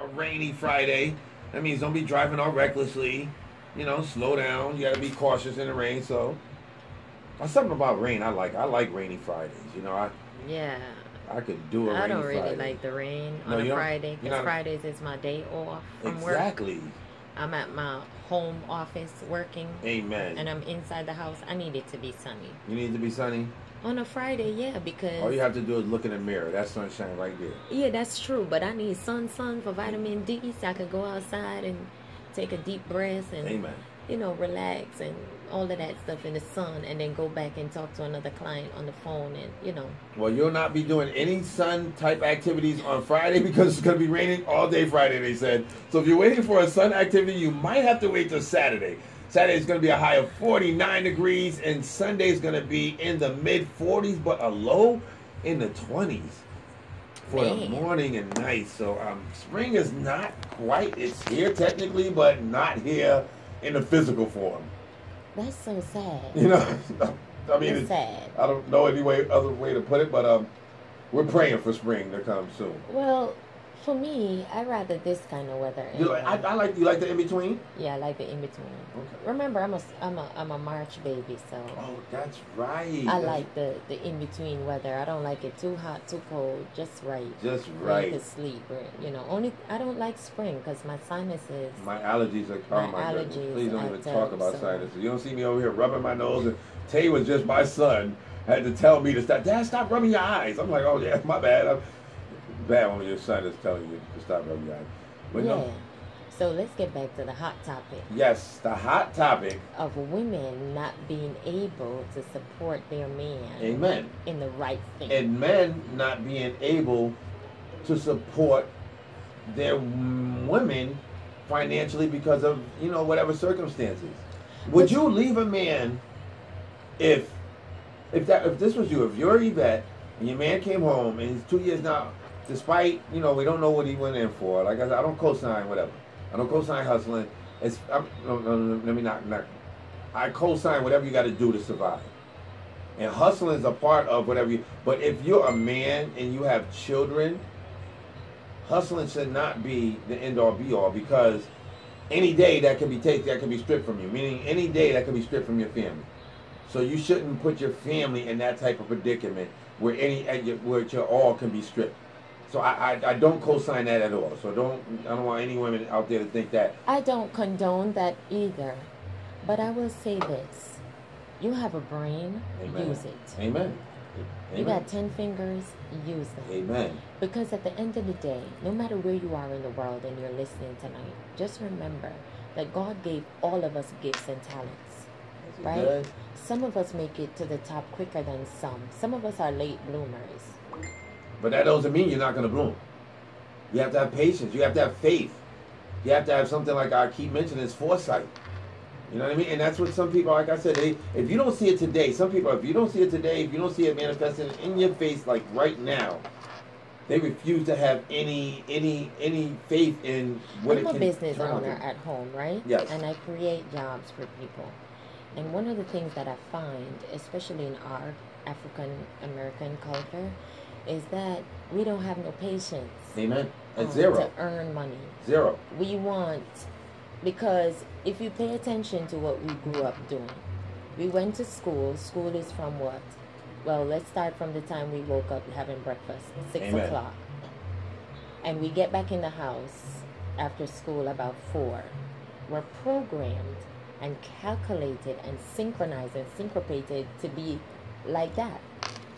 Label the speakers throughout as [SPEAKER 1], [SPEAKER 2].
[SPEAKER 1] a rainy Friday. That means don't be driving all recklessly. You know, slow down. You got to be cautious in the rain. So, there's something about rain I like. I like rainy Fridays. You know, I
[SPEAKER 2] Yeah.
[SPEAKER 1] I could do a
[SPEAKER 2] I don't really
[SPEAKER 1] Friday.
[SPEAKER 2] like the rain on a Friday because Fridays is my day off from work.
[SPEAKER 1] Exactly.
[SPEAKER 2] I'm at my home office working
[SPEAKER 1] Amen.
[SPEAKER 2] and I'm inside the house. I need it to be sunny.
[SPEAKER 1] you need to be sunny.
[SPEAKER 2] On a Friday, yeah, because
[SPEAKER 1] All you have to do is look in the mirror. That's sunshine right there.
[SPEAKER 2] yeah, that's true. But I need sun, sun for vitamin D, so I can go outside and take a deep breath and
[SPEAKER 1] Amen.
[SPEAKER 2] you know relax and all of that stuff in the sun, and then go back and talk to another client on the phone, and you know.
[SPEAKER 1] Well, you'll not be doing any sun type activities on Friday because it's going to be raining all day Friday, they said. So if you're waiting for a sun activity, you might have to wait till Saturday. Saturday is going to be a high of 49 degrees, and Sunday is going to be in the mid 40s, but a low in the 20s for the morning and night. So um, spring is not quite, it's here technically, but not here in the physical form.
[SPEAKER 2] That's so sad.
[SPEAKER 1] You know, I mean,
[SPEAKER 2] It's
[SPEAKER 1] it's,
[SPEAKER 2] sad.
[SPEAKER 1] I don't know any way other way to put it, but um, we're praying for spring to come soon.
[SPEAKER 2] Well, for me, I rather this kind of weather.
[SPEAKER 1] You like, I. I like you like the in between.
[SPEAKER 2] yeah, I like the in between.
[SPEAKER 1] Okay.
[SPEAKER 2] Remember, I'm a I'm a I'm a March baby, so
[SPEAKER 1] Oh, that's right.
[SPEAKER 2] I
[SPEAKER 1] That's
[SPEAKER 2] like the the in between weather. I don't like it too hot, too cold, just right.
[SPEAKER 1] just right.
[SPEAKER 2] can sleep, or, you know. Only I don't like spring because my sinuses.
[SPEAKER 1] My allergies are. Oh
[SPEAKER 2] My
[SPEAKER 1] my goodness!
[SPEAKER 2] allergies
[SPEAKER 1] Please don't even talk about
[SPEAKER 2] so-
[SPEAKER 1] sinuses. You don't see me over here rubbing my nose. And Tay was just my son. Had to tell me to stop. Dad, stop rubbing your eyes. I'm like, oh yeah, my bad. I'm, bad when your son is telling you to stop rubbing your eyes. But
[SPEAKER 2] yeah.
[SPEAKER 1] no.
[SPEAKER 2] So let's get back to the hot topic
[SPEAKER 1] Yes, the hot topic.
[SPEAKER 2] of women not being able to support their man
[SPEAKER 1] Amen.
[SPEAKER 2] in the right thing.
[SPEAKER 1] and men not being able to support their women financially because of you know whatever circumstances. Would you leave a man if if that if this was you if you're Yvette and your man came home and he's two years now, despite you know we don't know what he went in for. Like I said, I don't co-sign whatever. I don't co-sign hustling. It's I'm, no, no, no, let me not not. I co-sign whatever you got to do to survive. And hustling is a part of whatever you. But if you're a man and you have children, hustling should not be the end all be all because any day that can be taken, that can be stripped from you. Meaning any day that can be stripped from your family. So you shouldn't put your family in that type of predicament where any where your all can be stripped. So I, I, I don't co-sign that at all. So don't I don't want any women out there to think that
[SPEAKER 2] I don't condone that either. But I will say this. You have a brain,
[SPEAKER 1] Amen.
[SPEAKER 2] use it.
[SPEAKER 1] Amen.
[SPEAKER 2] You got 10 fingers, use them.
[SPEAKER 1] Amen.
[SPEAKER 2] Because at the end of the day, no matter where you are in the world and you're listening tonight, just remember that God gave all of us gifts and talents. Right?
[SPEAKER 1] good?
[SPEAKER 2] Some of us make it to the top quicker than some. Some of us are late bloomers.
[SPEAKER 1] But that doesn't mean you're not going to bloom. You have to have patience. You have to have faith. You have to have something like I keep mentioning is foresight. You know what I mean? And that's what some people, like I said, they, if you don't see it today, some people, if you don't see it today, if you don't see it manifesting in your face like right now, they refuse to have any any any faith in what
[SPEAKER 2] I'm
[SPEAKER 1] it
[SPEAKER 2] a
[SPEAKER 1] can
[SPEAKER 2] business owner at home, right?
[SPEAKER 1] Yes.
[SPEAKER 2] And I create jobs for people. And one of the things that I find, especially in our African American culture, is that we don't have no patience
[SPEAKER 1] Amen. At
[SPEAKER 2] um,
[SPEAKER 1] zero.
[SPEAKER 2] to earn money.
[SPEAKER 1] Zero.
[SPEAKER 2] We want, because if you pay attention to what we grew up doing, we went to school. School is from what? Well, let's start from the time we woke up having breakfast, six
[SPEAKER 1] Amen.
[SPEAKER 2] o'clock. And we get back in the house after school about four. We're programmed and calculated and synchronized and syncopated to be like that.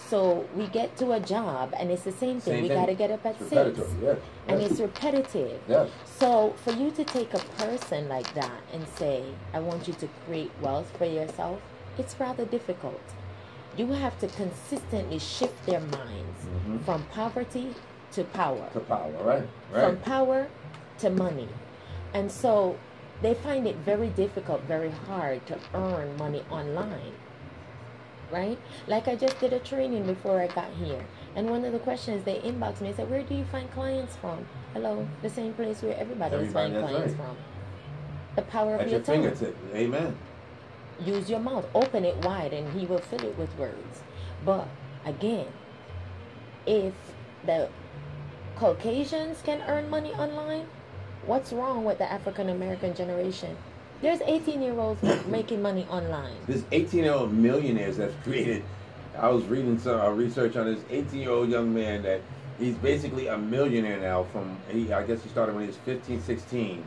[SPEAKER 2] So we get to a job and it's the same thing.
[SPEAKER 1] Same
[SPEAKER 2] we got to get up at
[SPEAKER 1] It's
[SPEAKER 2] six.
[SPEAKER 1] repetitive. Yes.
[SPEAKER 2] And
[SPEAKER 1] Yes.
[SPEAKER 2] it's repetitive.
[SPEAKER 1] yes.
[SPEAKER 2] So for you to take a person like that and say, I want you to create wealth for yourself, it's rather difficult. You have to consistently shift their minds
[SPEAKER 1] Mhm.
[SPEAKER 2] from poverty to power,
[SPEAKER 1] To power, right? right?
[SPEAKER 2] from power to money. And so they find it very difficult, very hard to earn money online. Right? Like I just did a training before I got here. And one of the questions they inboxed me and said, Where do you find clients from? Hello, the same place where everybody, is finding clients
[SPEAKER 1] right.
[SPEAKER 2] from. The power of
[SPEAKER 1] At
[SPEAKER 2] your,
[SPEAKER 1] your
[SPEAKER 2] tongue.
[SPEAKER 1] fingertip. Amen.
[SPEAKER 2] Use your mouth. Open it wide and he will fill it with words. But again, if the Caucasians can earn money online. What's wrong with the African American generation? There's 18 year olds making money online.
[SPEAKER 1] There's 18 year old millionaires that's created. I was reading some uh, research on this 18 year old young man that he's basically a millionaire now. From he, I guess he started when he was 15, 16.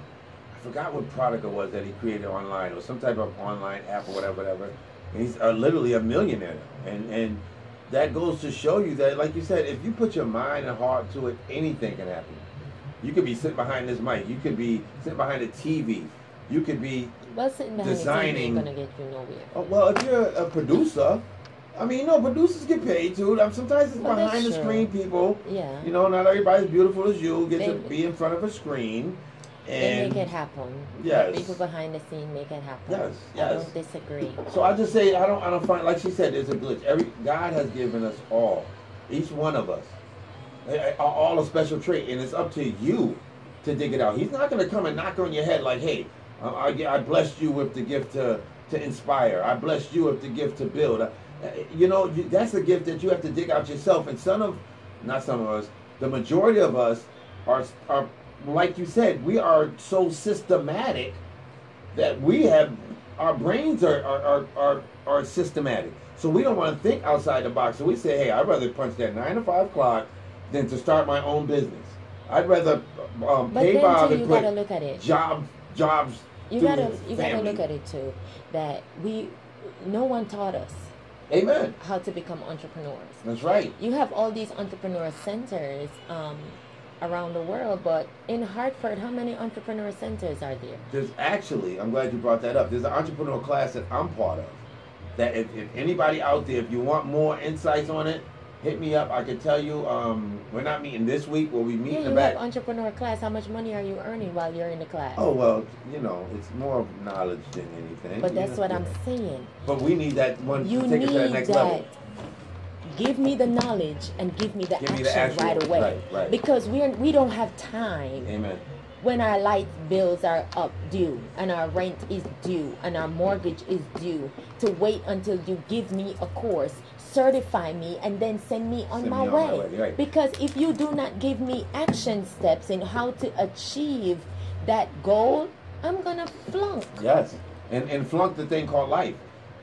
[SPEAKER 1] I forgot what product it was that he created online or some type of online app or whatever, whatever. And he's uh, literally a millionaire now. And and that goes to show you that, like you said, if you put your mind and heart to it, anything can happen. You could be sitting behind this mic. You could be sitting behind a TV. You could be Designing-
[SPEAKER 2] the TV ain't gonna get you nowhere.
[SPEAKER 1] Oh, well, if you're a producer, I mean, no, producers get paid too. Um, Sometimes it's
[SPEAKER 2] Well,
[SPEAKER 1] behind the
[SPEAKER 2] true.
[SPEAKER 1] screen people.
[SPEAKER 2] Yeah.
[SPEAKER 1] You know, not everybody's beautiful as you. Get to be in front of a screen,
[SPEAKER 2] They
[SPEAKER 1] and
[SPEAKER 2] make it happen.
[SPEAKER 1] Yes.
[SPEAKER 2] People behind the scene make it happen.
[SPEAKER 1] Yes, Yes.
[SPEAKER 2] I don't disagree.
[SPEAKER 1] so I just say I don't. I don't find like she said. There's a glitch. Every God has given us all, each one of us, all a special trait, and it's up to you to dig it out. He's not going to come and knock on your head like, "Hey, I, I, I blessed you with the gift to to inspire. I blessed you with the gift to build." Uh, You know, you, that's the gift that you have to dig out yourself. And some of, not some of us, the majority of us are are like you said, we are so systematic that we have our brains are are, are, are, are systematic. So we don't want to think outside the box. So we say, hey, I'd rather punch that nine to five clock than to start my own business. I'd rather um,
[SPEAKER 2] But
[SPEAKER 1] pay Bob and put
[SPEAKER 2] look at it.
[SPEAKER 1] job jobs.
[SPEAKER 2] You gotta you gotta look at it too. That we, no one taught us
[SPEAKER 1] Amen.
[SPEAKER 2] how to become entrepreneurs.
[SPEAKER 1] That's right.
[SPEAKER 2] You have all these entrepreneur centers um, around the world, but in Hartford, how many entrepreneur centers are there?
[SPEAKER 1] There's actually, I'm glad you brought that up. There's an entrepreneur class that I'm part of. That if, if anybody out there, if you want more insights on it, hit me up. I can tell you. Um, we're not meeting this week. We'll be
[SPEAKER 2] Yeah,
[SPEAKER 1] meeting
[SPEAKER 2] you
[SPEAKER 1] the back.
[SPEAKER 2] have entrepreneur class. How much money are you earning while you're in the class?
[SPEAKER 1] Oh well, you know, it's more of knowledge than anything.
[SPEAKER 2] but that's
[SPEAKER 1] know,
[SPEAKER 2] what
[SPEAKER 1] you
[SPEAKER 2] I'm saying.
[SPEAKER 1] But we need that one
[SPEAKER 2] You
[SPEAKER 1] to take
[SPEAKER 2] need
[SPEAKER 1] it to the next
[SPEAKER 2] that.
[SPEAKER 1] level.
[SPEAKER 2] Give me the knowledge and give me the
[SPEAKER 1] Give
[SPEAKER 2] action
[SPEAKER 1] me the actual-
[SPEAKER 2] right away.
[SPEAKER 1] right, right.
[SPEAKER 2] Because we're we don't have time
[SPEAKER 1] Amen.
[SPEAKER 2] when our light bills are up due and our rent is due and our mortgage is due to wait until you give me a course certify me and then send me on,
[SPEAKER 1] Send
[SPEAKER 2] my,
[SPEAKER 1] me on
[SPEAKER 2] way.
[SPEAKER 1] my way, right.
[SPEAKER 2] because if you do not give me action steps in how to achieve that goal i'm gonna flunk
[SPEAKER 1] Yes, and and flunk the thing called life,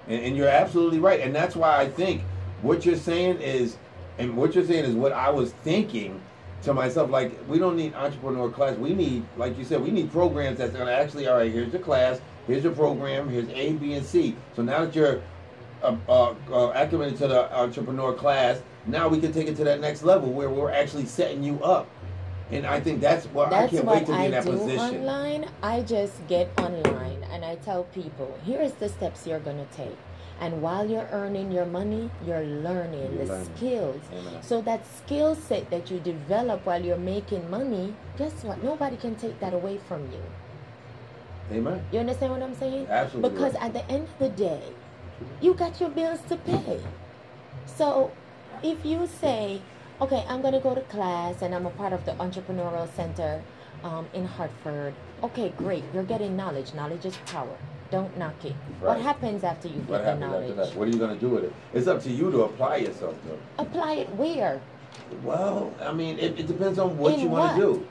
[SPEAKER 1] and, and you're absolutely right. And that's why I think what you're saying is, and what you're saying is what I was thinking to myself. Like we don't need entrepreneur class. We need, like you said, we need programs that's gonna actually. All right, here's your class. Here's your program. Here's A, B, and C. So now that you're uh, uh, uh, acclimated to the entrepreneur class, now we can take it to that next level where we're actually setting you up. And I think that's what I can't wait to be
[SPEAKER 2] I
[SPEAKER 1] in that
[SPEAKER 2] do
[SPEAKER 1] position.
[SPEAKER 2] online. I just get online and I tell people, here's the steps you're gonna take. And while you're earning your money, you're learning
[SPEAKER 1] You're
[SPEAKER 2] the
[SPEAKER 1] learning.
[SPEAKER 2] skills.
[SPEAKER 1] Amen.
[SPEAKER 2] So that skill set that you develop while you're making money, guess what? Nobody can take that away from you.
[SPEAKER 1] Amen.
[SPEAKER 2] You understand what I'm saying?
[SPEAKER 1] Absolutely.
[SPEAKER 2] Because at the end of the day, you got your bills to pay. So if you say, okay, I'm going to go to class and I'm a part of the Entrepreneurial Center um, in Hartford, okay, great. You're getting knowledge. Knowledge is power. Don't knock it. What happens after you
[SPEAKER 1] What
[SPEAKER 2] get the knowledge?
[SPEAKER 1] What are you going to do with it? It's up to you to apply yourself to.
[SPEAKER 2] Apply it where?
[SPEAKER 1] Well, I mean, it, it depends on what
[SPEAKER 2] In
[SPEAKER 1] you want to do.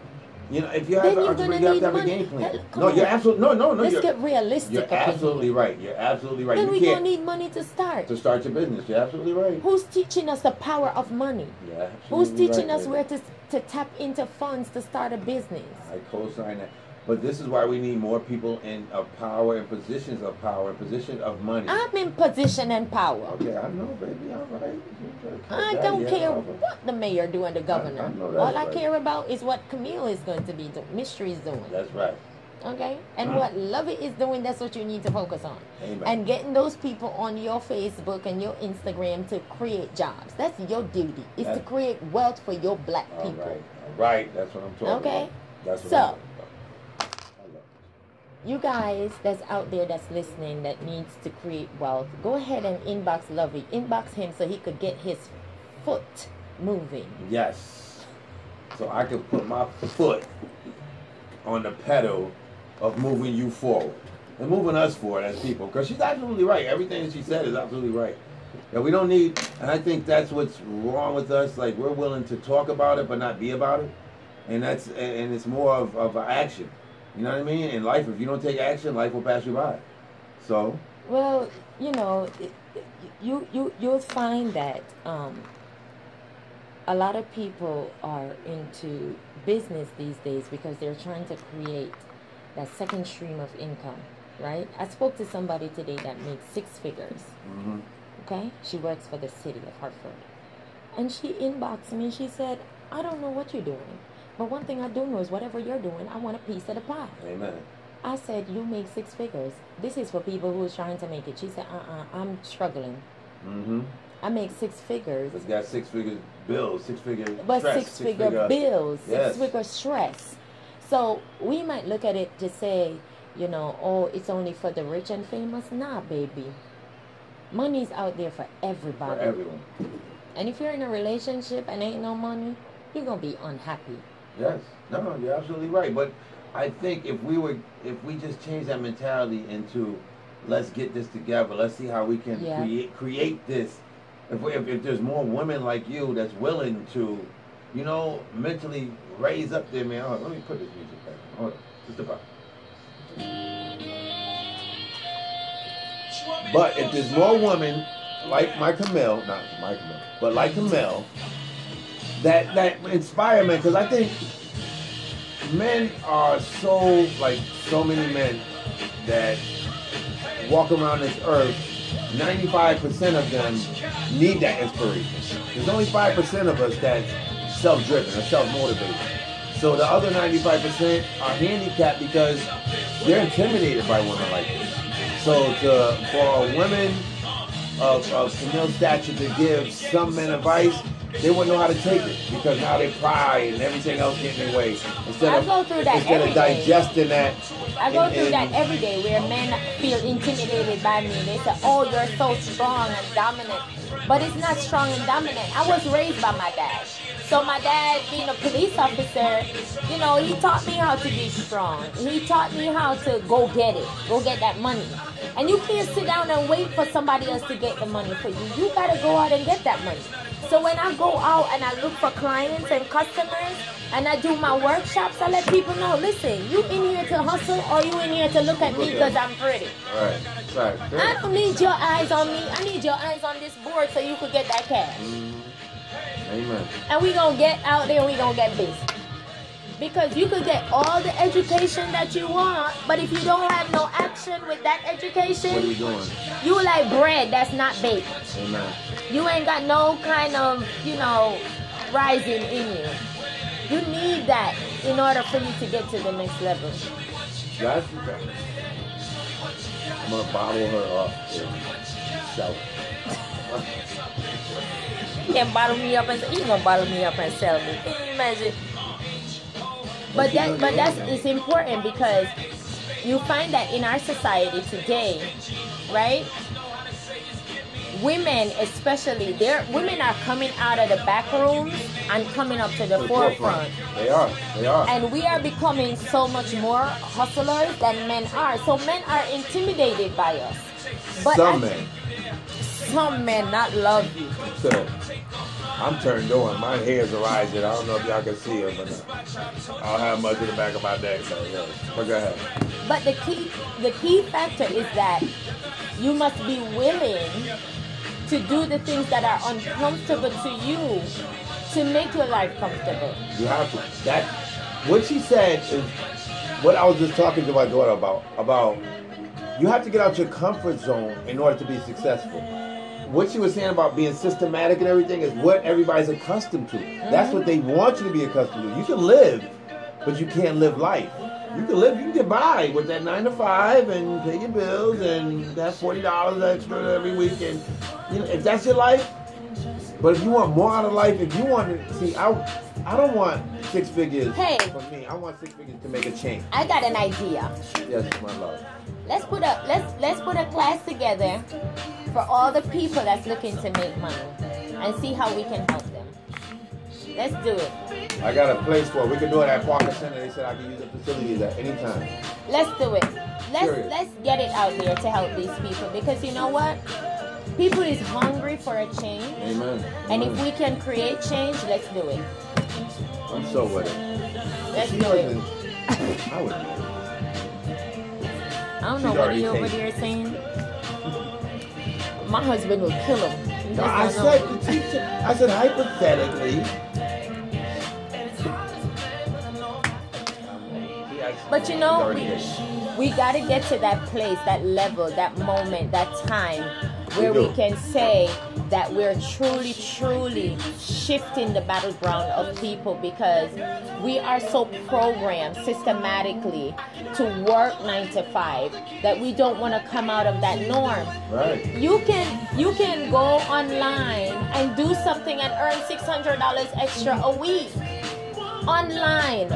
[SPEAKER 1] You know, if you have
[SPEAKER 2] Then
[SPEAKER 1] an
[SPEAKER 2] you're
[SPEAKER 1] entrepreneur,
[SPEAKER 2] gonna
[SPEAKER 1] you have to have a
[SPEAKER 2] money.
[SPEAKER 1] game plan.
[SPEAKER 2] Come
[SPEAKER 1] No, you're absolutely no, no, no.
[SPEAKER 2] Let's get realistic.
[SPEAKER 1] you're absolutely right. You're absolutely right.
[SPEAKER 2] Then
[SPEAKER 1] you
[SPEAKER 2] going to need money to start.
[SPEAKER 1] to start your business. You're absolutely right.
[SPEAKER 2] Who's teaching us the power of money?
[SPEAKER 1] Yeah,
[SPEAKER 2] Who's teaching
[SPEAKER 1] right,
[SPEAKER 2] us
[SPEAKER 1] baby.
[SPEAKER 2] where to, to tap into funds to start a business?
[SPEAKER 1] I co-sign that. But this is why we need more people in of power and positions of power and position of money.
[SPEAKER 2] I'm in position and power.
[SPEAKER 1] Okay, I know, baby. All right. You better cut
[SPEAKER 2] I don't care
[SPEAKER 1] all right.
[SPEAKER 2] what the mayor do and the governor.
[SPEAKER 1] I that's
[SPEAKER 2] All I
[SPEAKER 1] right.
[SPEAKER 2] care about is what Camille is going to be doing, Mystery is doing.
[SPEAKER 1] That's right.
[SPEAKER 2] Okay? And
[SPEAKER 1] Mm.
[SPEAKER 2] what Lovey is doing, that's what you need to focus on.
[SPEAKER 1] Amen.
[SPEAKER 2] And getting those people on your Facebook and your Instagram to create jobs. That's your duty. Is to create wealth for your black
[SPEAKER 1] All
[SPEAKER 2] people.
[SPEAKER 1] right. All right. That's what I'm talking
[SPEAKER 2] Okay.
[SPEAKER 1] about. That's what
[SPEAKER 2] So-
[SPEAKER 1] I'm talking about. I love
[SPEAKER 2] You guys that's out there that's listening that needs to create wealth, go ahead and inbox Lovey. Inbox him so he could get his foot moving.
[SPEAKER 1] Yes. So I can put my foot on the pedal of moving you forward and moving us forward as people. Because she's absolutely right. Everything that she said is absolutely right. Yeah, we don't need, and I think that's what's wrong with us. Like we're willing to talk about it, but not be about it. and that's and it's more of, of action. You know what I mean? In life, if you don't take action, life will pass you by. So
[SPEAKER 2] Well, you know, it, you you you'll find that um, a lot of people are into business these days because they're trying to create that second stream of income, right? I spoke to somebody today that makes six figures.
[SPEAKER 1] mhm.
[SPEAKER 2] Okay, she works for the city of Hartford, and she inboxed me. She said, "I don't know what you're doing, but one thing I do know is whatever you're doing, I want a piece of the pie."
[SPEAKER 1] amen.
[SPEAKER 2] I said, You make six figures. This is for people who are trying to make it. She said, Uh uh-uh, uh, I'm struggling.
[SPEAKER 1] Mm-hmm.
[SPEAKER 2] I make six figures,
[SPEAKER 1] It's got six figure bills, six figure
[SPEAKER 2] but
[SPEAKER 1] stress,
[SPEAKER 2] six figure
[SPEAKER 1] figure-
[SPEAKER 2] bills,
[SPEAKER 1] Yes.
[SPEAKER 2] six figure stress. So we might look at it to say, you know, oh, it's only for the rich and famous. Nah, baby. Money's out there for everybody.
[SPEAKER 1] for everyone.
[SPEAKER 2] And if you're in a relationship and ain't no money, you're going to be unhappy.
[SPEAKER 1] Yes. No, you're absolutely right. But I think if we were, if we just change that mentality into, let's get this together. Let's see how we can
[SPEAKER 2] Yeah.
[SPEAKER 1] create create this. If, we, if if there's more women like you that's willing to, you know, mentally raise up there, man. Hold on, let me put this music back. Hold on, just about. But if there's more women like my Camille, not my Camille, but like Camille, that that inspire men, because I think men are so like so many men that walk around this earth. 95% of them need that inspiration. There's only 5% of us that's self-driven or self-motivated. So the other 95% are handicapped because they're intimidated by women like this. So to, for women of, of Camille's stature to give some men advice, they wouldn't know how to take it because now they pride and everything else getting in the way. Instead
[SPEAKER 2] I
[SPEAKER 1] of,
[SPEAKER 2] go through that
[SPEAKER 1] instead
[SPEAKER 2] every
[SPEAKER 1] of
[SPEAKER 2] day.
[SPEAKER 1] digesting that.
[SPEAKER 2] I go
[SPEAKER 1] and-
[SPEAKER 2] through
[SPEAKER 1] and-
[SPEAKER 2] that every day where men feel intimidated by me. They say, Oh, you're so strong and dominant. But it's not strong and dominant. I was raised by my dad. So my dad, being a police officer, you know, he taught me how to be strong. He taught me how to go get it, go get that money. And you can't sit down and wait for somebody else to get the money for you. You gotta go out and get that money. So when I go out and I look for clients and customers and I do my workshops, I let people know, listen, you in here to hustle or you in here to look at me because. I'm pretty.
[SPEAKER 1] All right. Sorry.
[SPEAKER 2] I don't need your eyes on me. I need your eyes on this board so you could get that cash.
[SPEAKER 1] Mhm. Amen.
[SPEAKER 2] And we gonna get out there and we gonna get busy. Because you could get all the education that you want, but if you don't have no action with that
[SPEAKER 1] What are we
[SPEAKER 2] education,
[SPEAKER 1] doing?
[SPEAKER 2] you like bread that's not baked.
[SPEAKER 1] Amen.
[SPEAKER 2] You ain't got no kind of, you know, rising in you. You need that in order for you to get to the next level.
[SPEAKER 1] I'm gonna bottle her up and sell it.
[SPEAKER 2] You can bottle me up and you gonna bottle me up and sell me. Can you imagine? But that but that's it's important because you find that in our society today, right? Women especially, they're women are coming out of the back rooms and coming up to the
[SPEAKER 1] the
[SPEAKER 2] forefront.
[SPEAKER 1] They are. They are.
[SPEAKER 2] And we are becoming so much more hustlers than men are. So men are intimidated by us. But
[SPEAKER 1] Some
[SPEAKER 2] I-
[SPEAKER 1] men.
[SPEAKER 2] Some men not love you.
[SPEAKER 1] So, I'm turned on. My hairs are rising. I don't know if y'all can see it, but uh, I don't have much in the back of my neck. So, yeah. But go ahead.
[SPEAKER 2] But the key the key factor is that you must be willing to do the things that are uncomfortable to you to make your life comfortable.
[SPEAKER 1] You have to. That what she said is what I was just talking to my daughter about. About you have to get out your comfort zone in order to be successful. What she was saying about being systematic and everything is what everybody's accustomed to. That's what they want you to be accustomed to. You can live, but you can't live life. You can live, you can get by with that nine to five and pay your bills and have forty dollars extra every week. And you know, if that's your life, but if you want more out of life, if you want to see, I, I don't want six figures
[SPEAKER 2] Hey.
[SPEAKER 1] for me. I want six figures to make a change.
[SPEAKER 2] I got an idea.
[SPEAKER 1] Yes, my love.
[SPEAKER 2] Let's put a let's let's put a class together for all the people that's looking to make money and see how we can help them. Let's do it.
[SPEAKER 1] I got a place for it. We can do it at Parker Center. They said I can use the facilities at any time.
[SPEAKER 2] Let's do it. Let's
[SPEAKER 1] Serious.
[SPEAKER 2] let's get it out there to help these people because you know what? People is hungry for a change.
[SPEAKER 1] Amen.
[SPEAKER 2] And if we can create change, let's do it.
[SPEAKER 1] I'm so with it.
[SPEAKER 2] Let's do it.
[SPEAKER 1] I would.
[SPEAKER 2] I don't
[SPEAKER 1] She's
[SPEAKER 2] know what he over there saying. My husband will kill him.
[SPEAKER 1] No, I said the teacher. I said hypothetically.
[SPEAKER 2] But you know, we- we got to get to that place, that level, that moment, that time where
[SPEAKER 1] We
[SPEAKER 2] we can say that we're truly, truly shifting the battleground of people because we are so programmed systematically to work nine to five that we don't want to come out of that norm.
[SPEAKER 1] Right.
[SPEAKER 2] You can you can go online and do something and earn six hundred dollars extra a week online.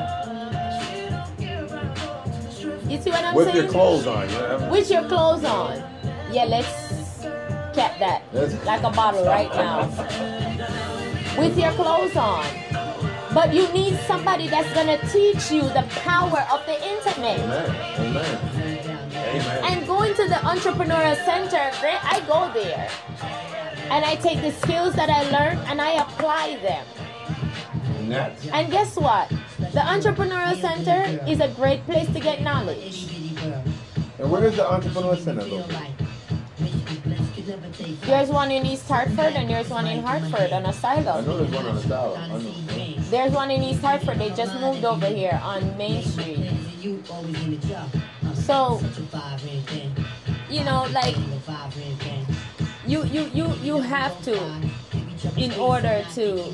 [SPEAKER 2] You see what I'm
[SPEAKER 1] With
[SPEAKER 2] saying?
[SPEAKER 1] your clothes on, you know.
[SPEAKER 2] With your clothes on. Yeah, let's cap that like a bottle right now. With your clothes on. But you need somebody that's gonna teach you the power of the internet.
[SPEAKER 1] Amen. Amen. Amen.
[SPEAKER 2] And going to the entrepreneurial center, I go there. And I take the skills that I learned and I apply them.
[SPEAKER 1] That's
[SPEAKER 2] And guess what? The entrepreneurial center is a great place to get knowledge.
[SPEAKER 1] and where is the Entrepreneurial center located?
[SPEAKER 2] There's one in East Hartford and there's one in Hartford on
[SPEAKER 1] I
[SPEAKER 2] Asylum.
[SPEAKER 1] know there's one on south.
[SPEAKER 2] There's one in East Hartford. They just moved over here on Main Street. So, you know, like you you you you have to in order to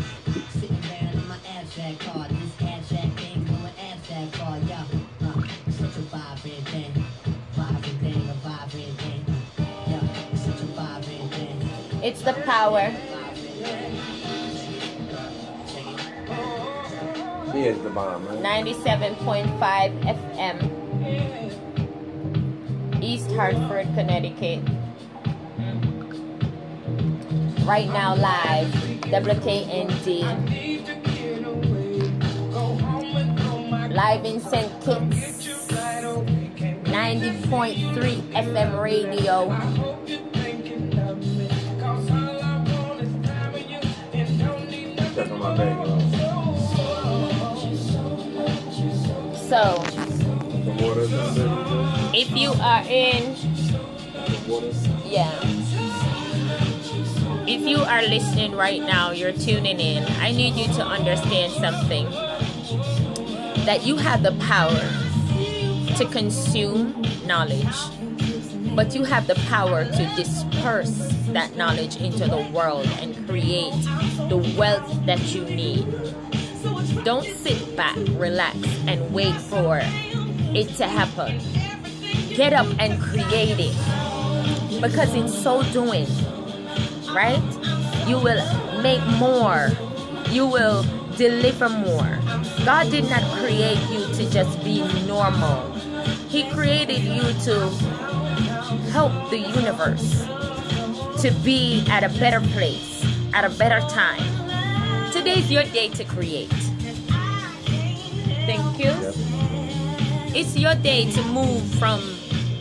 [SPEAKER 2] It's the power.
[SPEAKER 1] She is the bomb, man.
[SPEAKER 2] 97.5 FM. East Hartford, Connecticut. Right now, live, WKND. Live in St. Kitts. 90.3 FM radio.
[SPEAKER 1] My.
[SPEAKER 2] So, if you are in. Yeah. If you are listening right now, you're tuning in, I need you to understand something. That you have the power to consume knowledge, but you have the power to disperse that knowledge into the world and create the wealth that you need. Don't sit back, relax, and wait for it to happen. Get up and create it because in so doing, right, you will make more, you will deliver more. God did not create you to just be normal, He created you to help the universe to be at a better place, at a better time. Today's your day to create. Thank you.
[SPEAKER 1] Yep.
[SPEAKER 2] It's your day to move from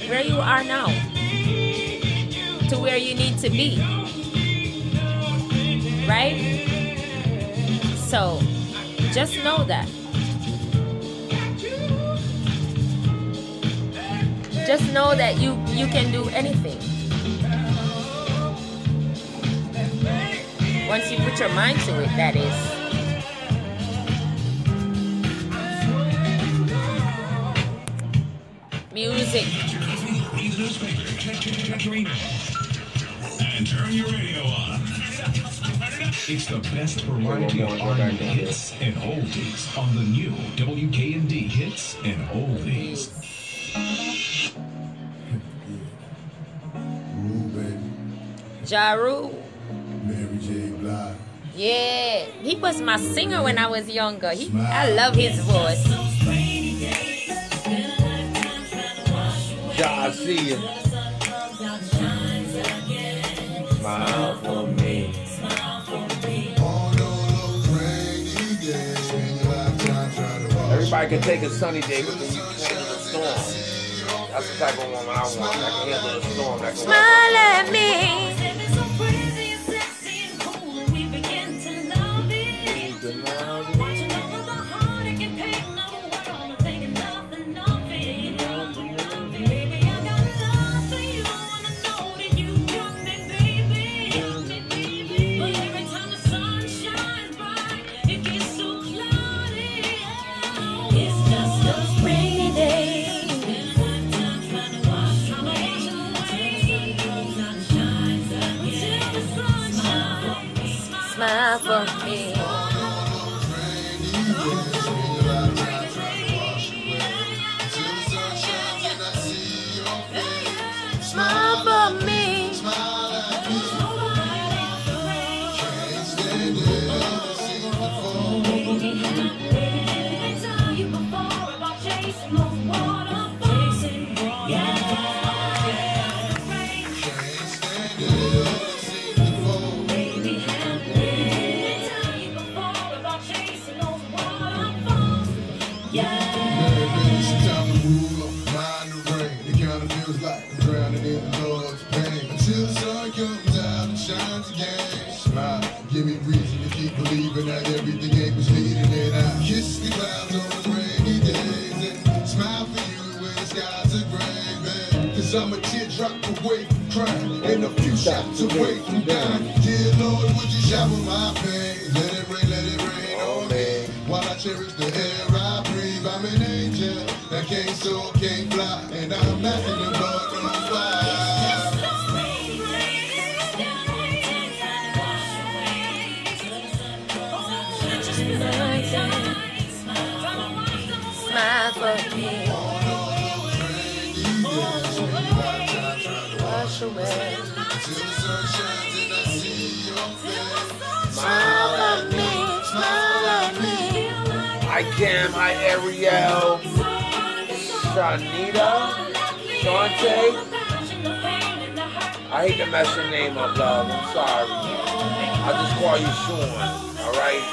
[SPEAKER 2] where you are now to where you need to be. Right? So, just know that. Just know that you you can do anything. Once you put your mind to it, that is. Music.
[SPEAKER 3] And turn your radio on. It's the best variety of R&B hits and oldies on the new WKND hits and oldies.
[SPEAKER 4] Ja
[SPEAKER 2] Rule.
[SPEAKER 4] Mary J. Blige.
[SPEAKER 2] Yeah, he was my singer when I was younger. He, I love his voice.
[SPEAKER 1] Ja, I see you. Smile for me. Everybody can take a sunny day, but then you handle the storm. That's the type of woman I want. I can handle the storm.
[SPEAKER 5] Smile at me. Smile
[SPEAKER 6] cherish the air I breathe, I'm an angel that can't soar, can't fly, and I'm nothing but no fire.
[SPEAKER 5] Smile for me. Wash away. Smile for me. Smile at me.
[SPEAKER 1] Hi Cam, hi Ariel, Shanita, Shante. I hate to mess your name up, love. I'm sorry. I'll just call you Sean. All right.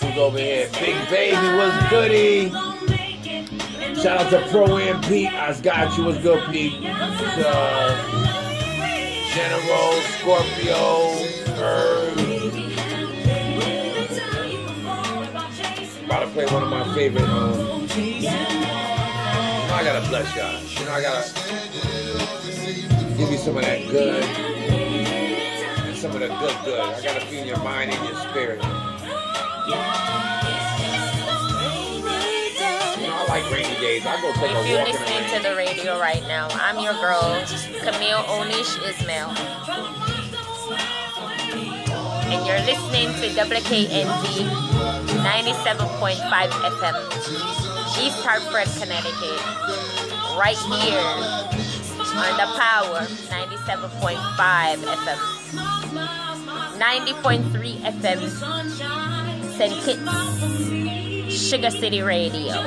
[SPEAKER 1] Who's over here? Big baby, what's goody? Shout out to Pro and Pete. I got you. What's good, Pete? Uh, General, Scorpio, Herb. About to play one of my favorite. Um, I gotta bless y'all. You know, I gotta give you some of that good. And some of the good, good. I gotta feed your mind and your spirit. You know, I like rainy days. I go take
[SPEAKER 5] If
[SPEAKER 1] a
[SPEAKER 5] you're
[SPEAKER 1] walk in the
[SPEAKER 5] listening to the radio right now, I'm your girl, Camille Onish Ismail. And you're listening to WKND 97.5 FM, East Hartford, Connecticut. Right here on the Power 97.5 FM. 90.3 FM, St. Kitts, Sugar City Radio.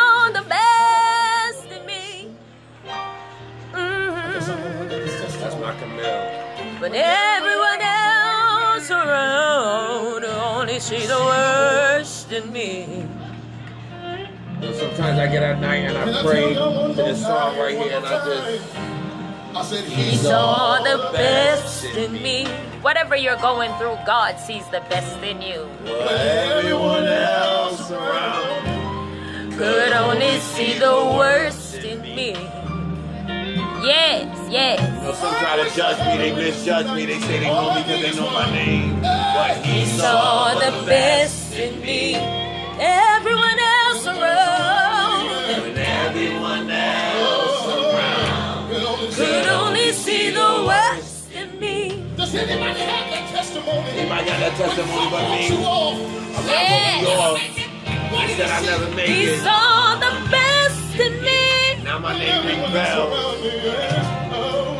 [SPEAKER 5] see the worst in me.
[SPEAKER 1] You sometimes I get at night and I pray to this song right here and I just
[SPEAKER 6] I said
[SPEAKER 5] He
[SPEAKER 6] he
[SPEAKER 5] saw the best in me. Whatever you're going through, God sees the best in you.
[SPEAKER 1] But everyone else around.
[SPEAKER 5] Could only see the worst in me. Yes, yes.
[SPEAKER 1] You know, some try to judge me, they misjudge me, they say they know me because they know my name. But he
[SPEAKER 5] saw the best in me. Everyone else around
[SPEAKER 1] When everyone else around.
[SPEAKER 5] could only see the worst in me.
[SPEAKER 4] Does anybody have that testimony?
[SPEAKER 1] Anybody got that testimony but me?
[SPEAKER 4] You all.
[SPEAKER 1] I'm not
[SPEAKER 2] Yes.
[SPEAKER 1] gonna be off. He said I never make
[SPEAKER 2] He
[SPEAKER 1] it.
[SPEAKER 2] saw the best in me.
[SPEAKER 1] Now my name ring bells.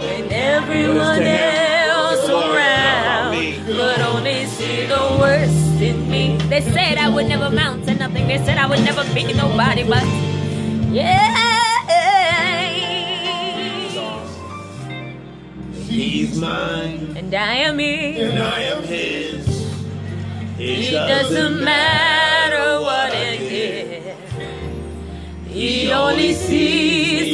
[SPEAKER 2] And everyone else around could only see the worst in me. They said I would never amount to nothing. They said I would never be nobody, but yeah.
[SPEAKER 1] He's mine
[SPEAKER 2] And I am here.
[SPEAKER 1] and I am his.
[SPEAKER 2] It doesn't matter He only sees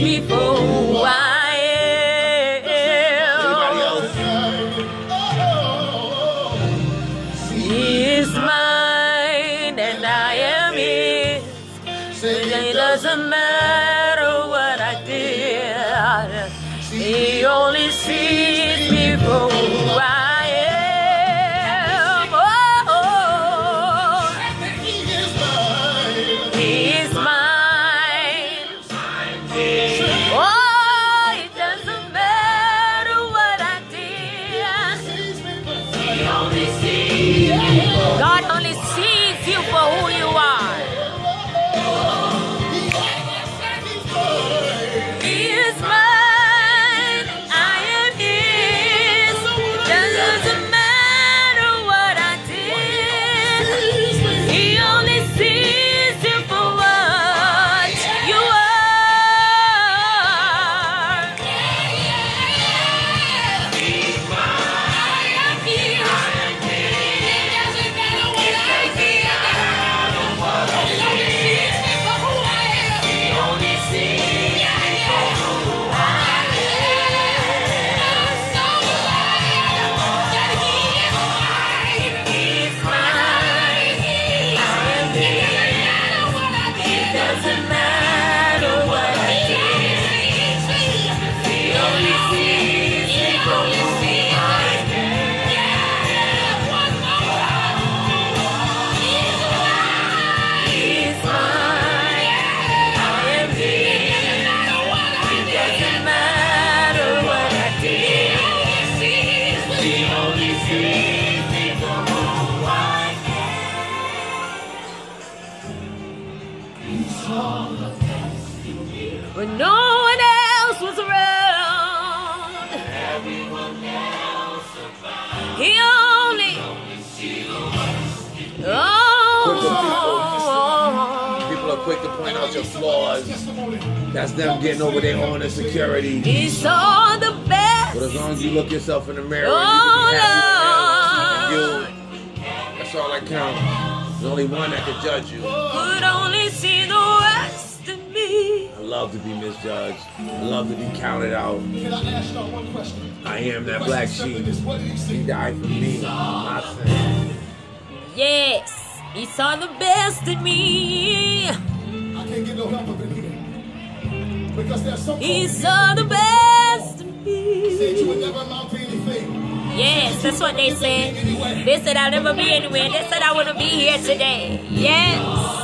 [SPEAKER 2] When no one else was around, Everyone Else he only. Oh,
[SPEAKER 1] People are quick to point out your flaws. That's them getting over their own insecurity.
[SPEAKER 2] he saw the best.
[SPEAKER 1] But as long as you look yourself in the mirror,
[SPEAKER 2] Oh,
[SPEAKER 1] you can be
[SPEAKER 2] Lord.
[SPEAKER 1] happy you. That's all that counts. There's only one that can judge you.
[SPEAKER 2] could only see the worst in me.
[SPEAKER 1] I love to be misjudged. I love to be counted out.
[SPEAKER 4] Can I ask y'all one question?
[SPEAKER 1] I am that black sheep.
[SPEAKER 4] He
[SPEAKER 1] He died for me. I'm.
[SPEAKER 2] Yes, he saw the best in me.
[SPEAKER 4] I can't get no help up in here. Because there's some
[SPEAKER 2] He saw the best in me.
[SPEAKER 4] said you would
[SPEAKER 2] me.
[SPEAKER 4] never amount to anything.
[SPEAKER 2] Yes, that's what they said. They said I'll never be anywhere. They said I wouldn't be here today. Yes.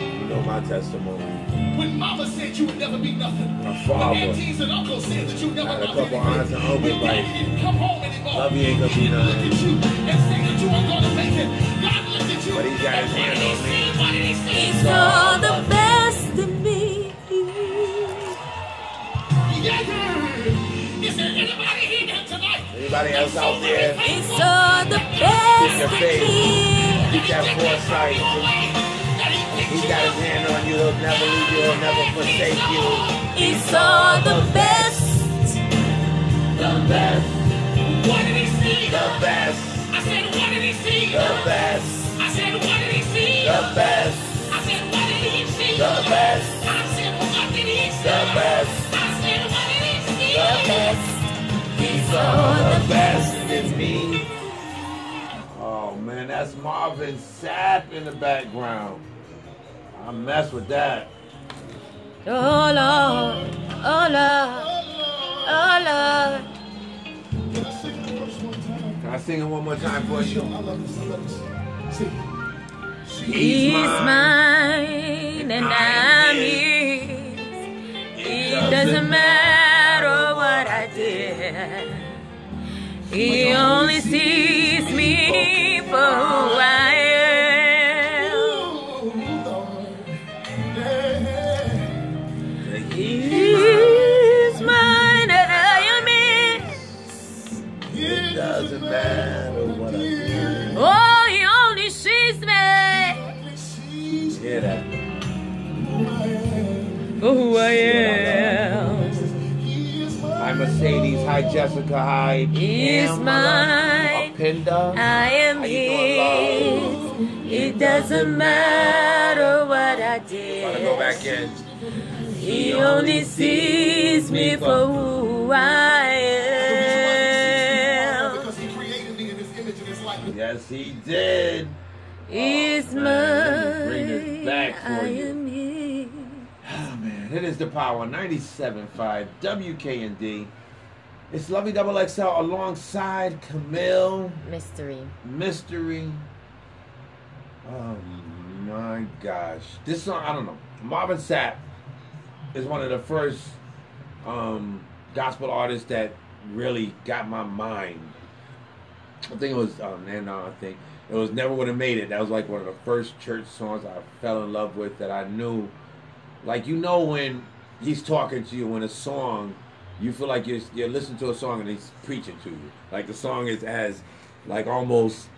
[SPEAKER 1] You know my testimony.
[SPEAKER 4] When mama said you would never be nothing.
[SPEAKER 1] My
[SPEAKER 4] When
[SPEAKER 1] father.
[SPEAKER 4] aunties and uncles said that you never
[SPEAKER 1] Had a couple aunts and uncles
[SPEAKER 4] When
[SPEAKER 1] like,
[SPEAKER 4] didn't come home anymore.
[SPEAKER 1] Love you ain't gonna be
[SPEAKER 4] He looked
[SPEAKER 1] nothing.
[SPEAKER 4] at you and said that you weren't gonna make it. God looked at you.
[SPEAKER 1] But he got his
[SPEAKER 4] and
[SPEAKER 1] hand on me.
[SPEAKER 4] he? What did he see?
[SPEAKER 2] He saw the best in me.
[SPEAKER 4] Yeah. Is there anybody here tonight?
[SPEAKER 1] Anybody else out there?
[SPEAKER 2] He saw the best in
[SPEAKER 1] faith.
[SPEAKER 2] me.
[SPEAKER 1] Keep that foresight. He's got his hand on you. He'll never leave you. He'll never forsake you.
[SPEAKER 2] He saw the best.
[SPEAKER 1] The best.
[SPEAKER 4] What did he see?
[SPEAKER 1] The best.
[SPEAKER 4] I said, what did he see?
[SPEAKER 1] The best.
[SPEAKER 4] I said, what did he see?
[SPEAKER 1] The best.
[SPEAKER 4] I said, what did he see?
[SPEAKER 1] The best.
[SPEAKER 4] I said, what did he see?
[SPEAKER 1] The best.
[SPEAKER 4] I said, what did he see?
[SPEAKER 1] The best. He saw the best in me. Oh man, that's Marvin Sapp in the background. I mess with that.
[SPEAKER 2] Oh Lord, oh Lord, oh Lord.
[SPEAKER 4] Can I sing the verse one time?
[SPEAKER 1] Can I sing it one more time for you?
[SPEAKER 4] I love this. I love this. See.
[SPEAKER 2] He's mine and I'm his. It doesn't matter what I do. He only sees I am.
[SPEAKER 1] Hi Mercedes. Hi Jessica. Hi
[SPEAKER 2] He's
[SPEAKER 1] Pamela.
[SPEAKER 2] mine.
[SPEAKER 1] Apinda.
[SPEAKER 2] I am
[SPEAKER 1] How you doing,
[SPEAKER 2] his. It doesn't matter what I
[SPEAKER 1] Gotta go
[SPEAKER 2] did.
[SPEAKER 1] back in.
[SPEAKER 2] He only sees me for who I am.
[SPEAKER 4] Because he created me in his image and his likeness.
[SPEAKER 1] Yes, he did.
[SPEAKER 2] He's
[SPEAKER 1] Oh, man, let me bring this back for
[SPEAKER 2] I
[SPEAKER 1] you. It is the power 97.5 WKND. It's Lovey Double XL alongside Camille
[SPEAKER 2] Mystery.
[SPEAKER 1] Mystery. Oh my gosh. This song, I don't know. Marvin Sapp is one of the first um, gospel artists that really got my mind. I think it was, um, and uh, I think it was Never Would Have Made It. That was like one of the first church songs I fell in love with that I knew. Like, you know, when he's talking to you in a song, you feel like you're, you're listening to a song and he's preaching to you. Like, the song is as, like, almost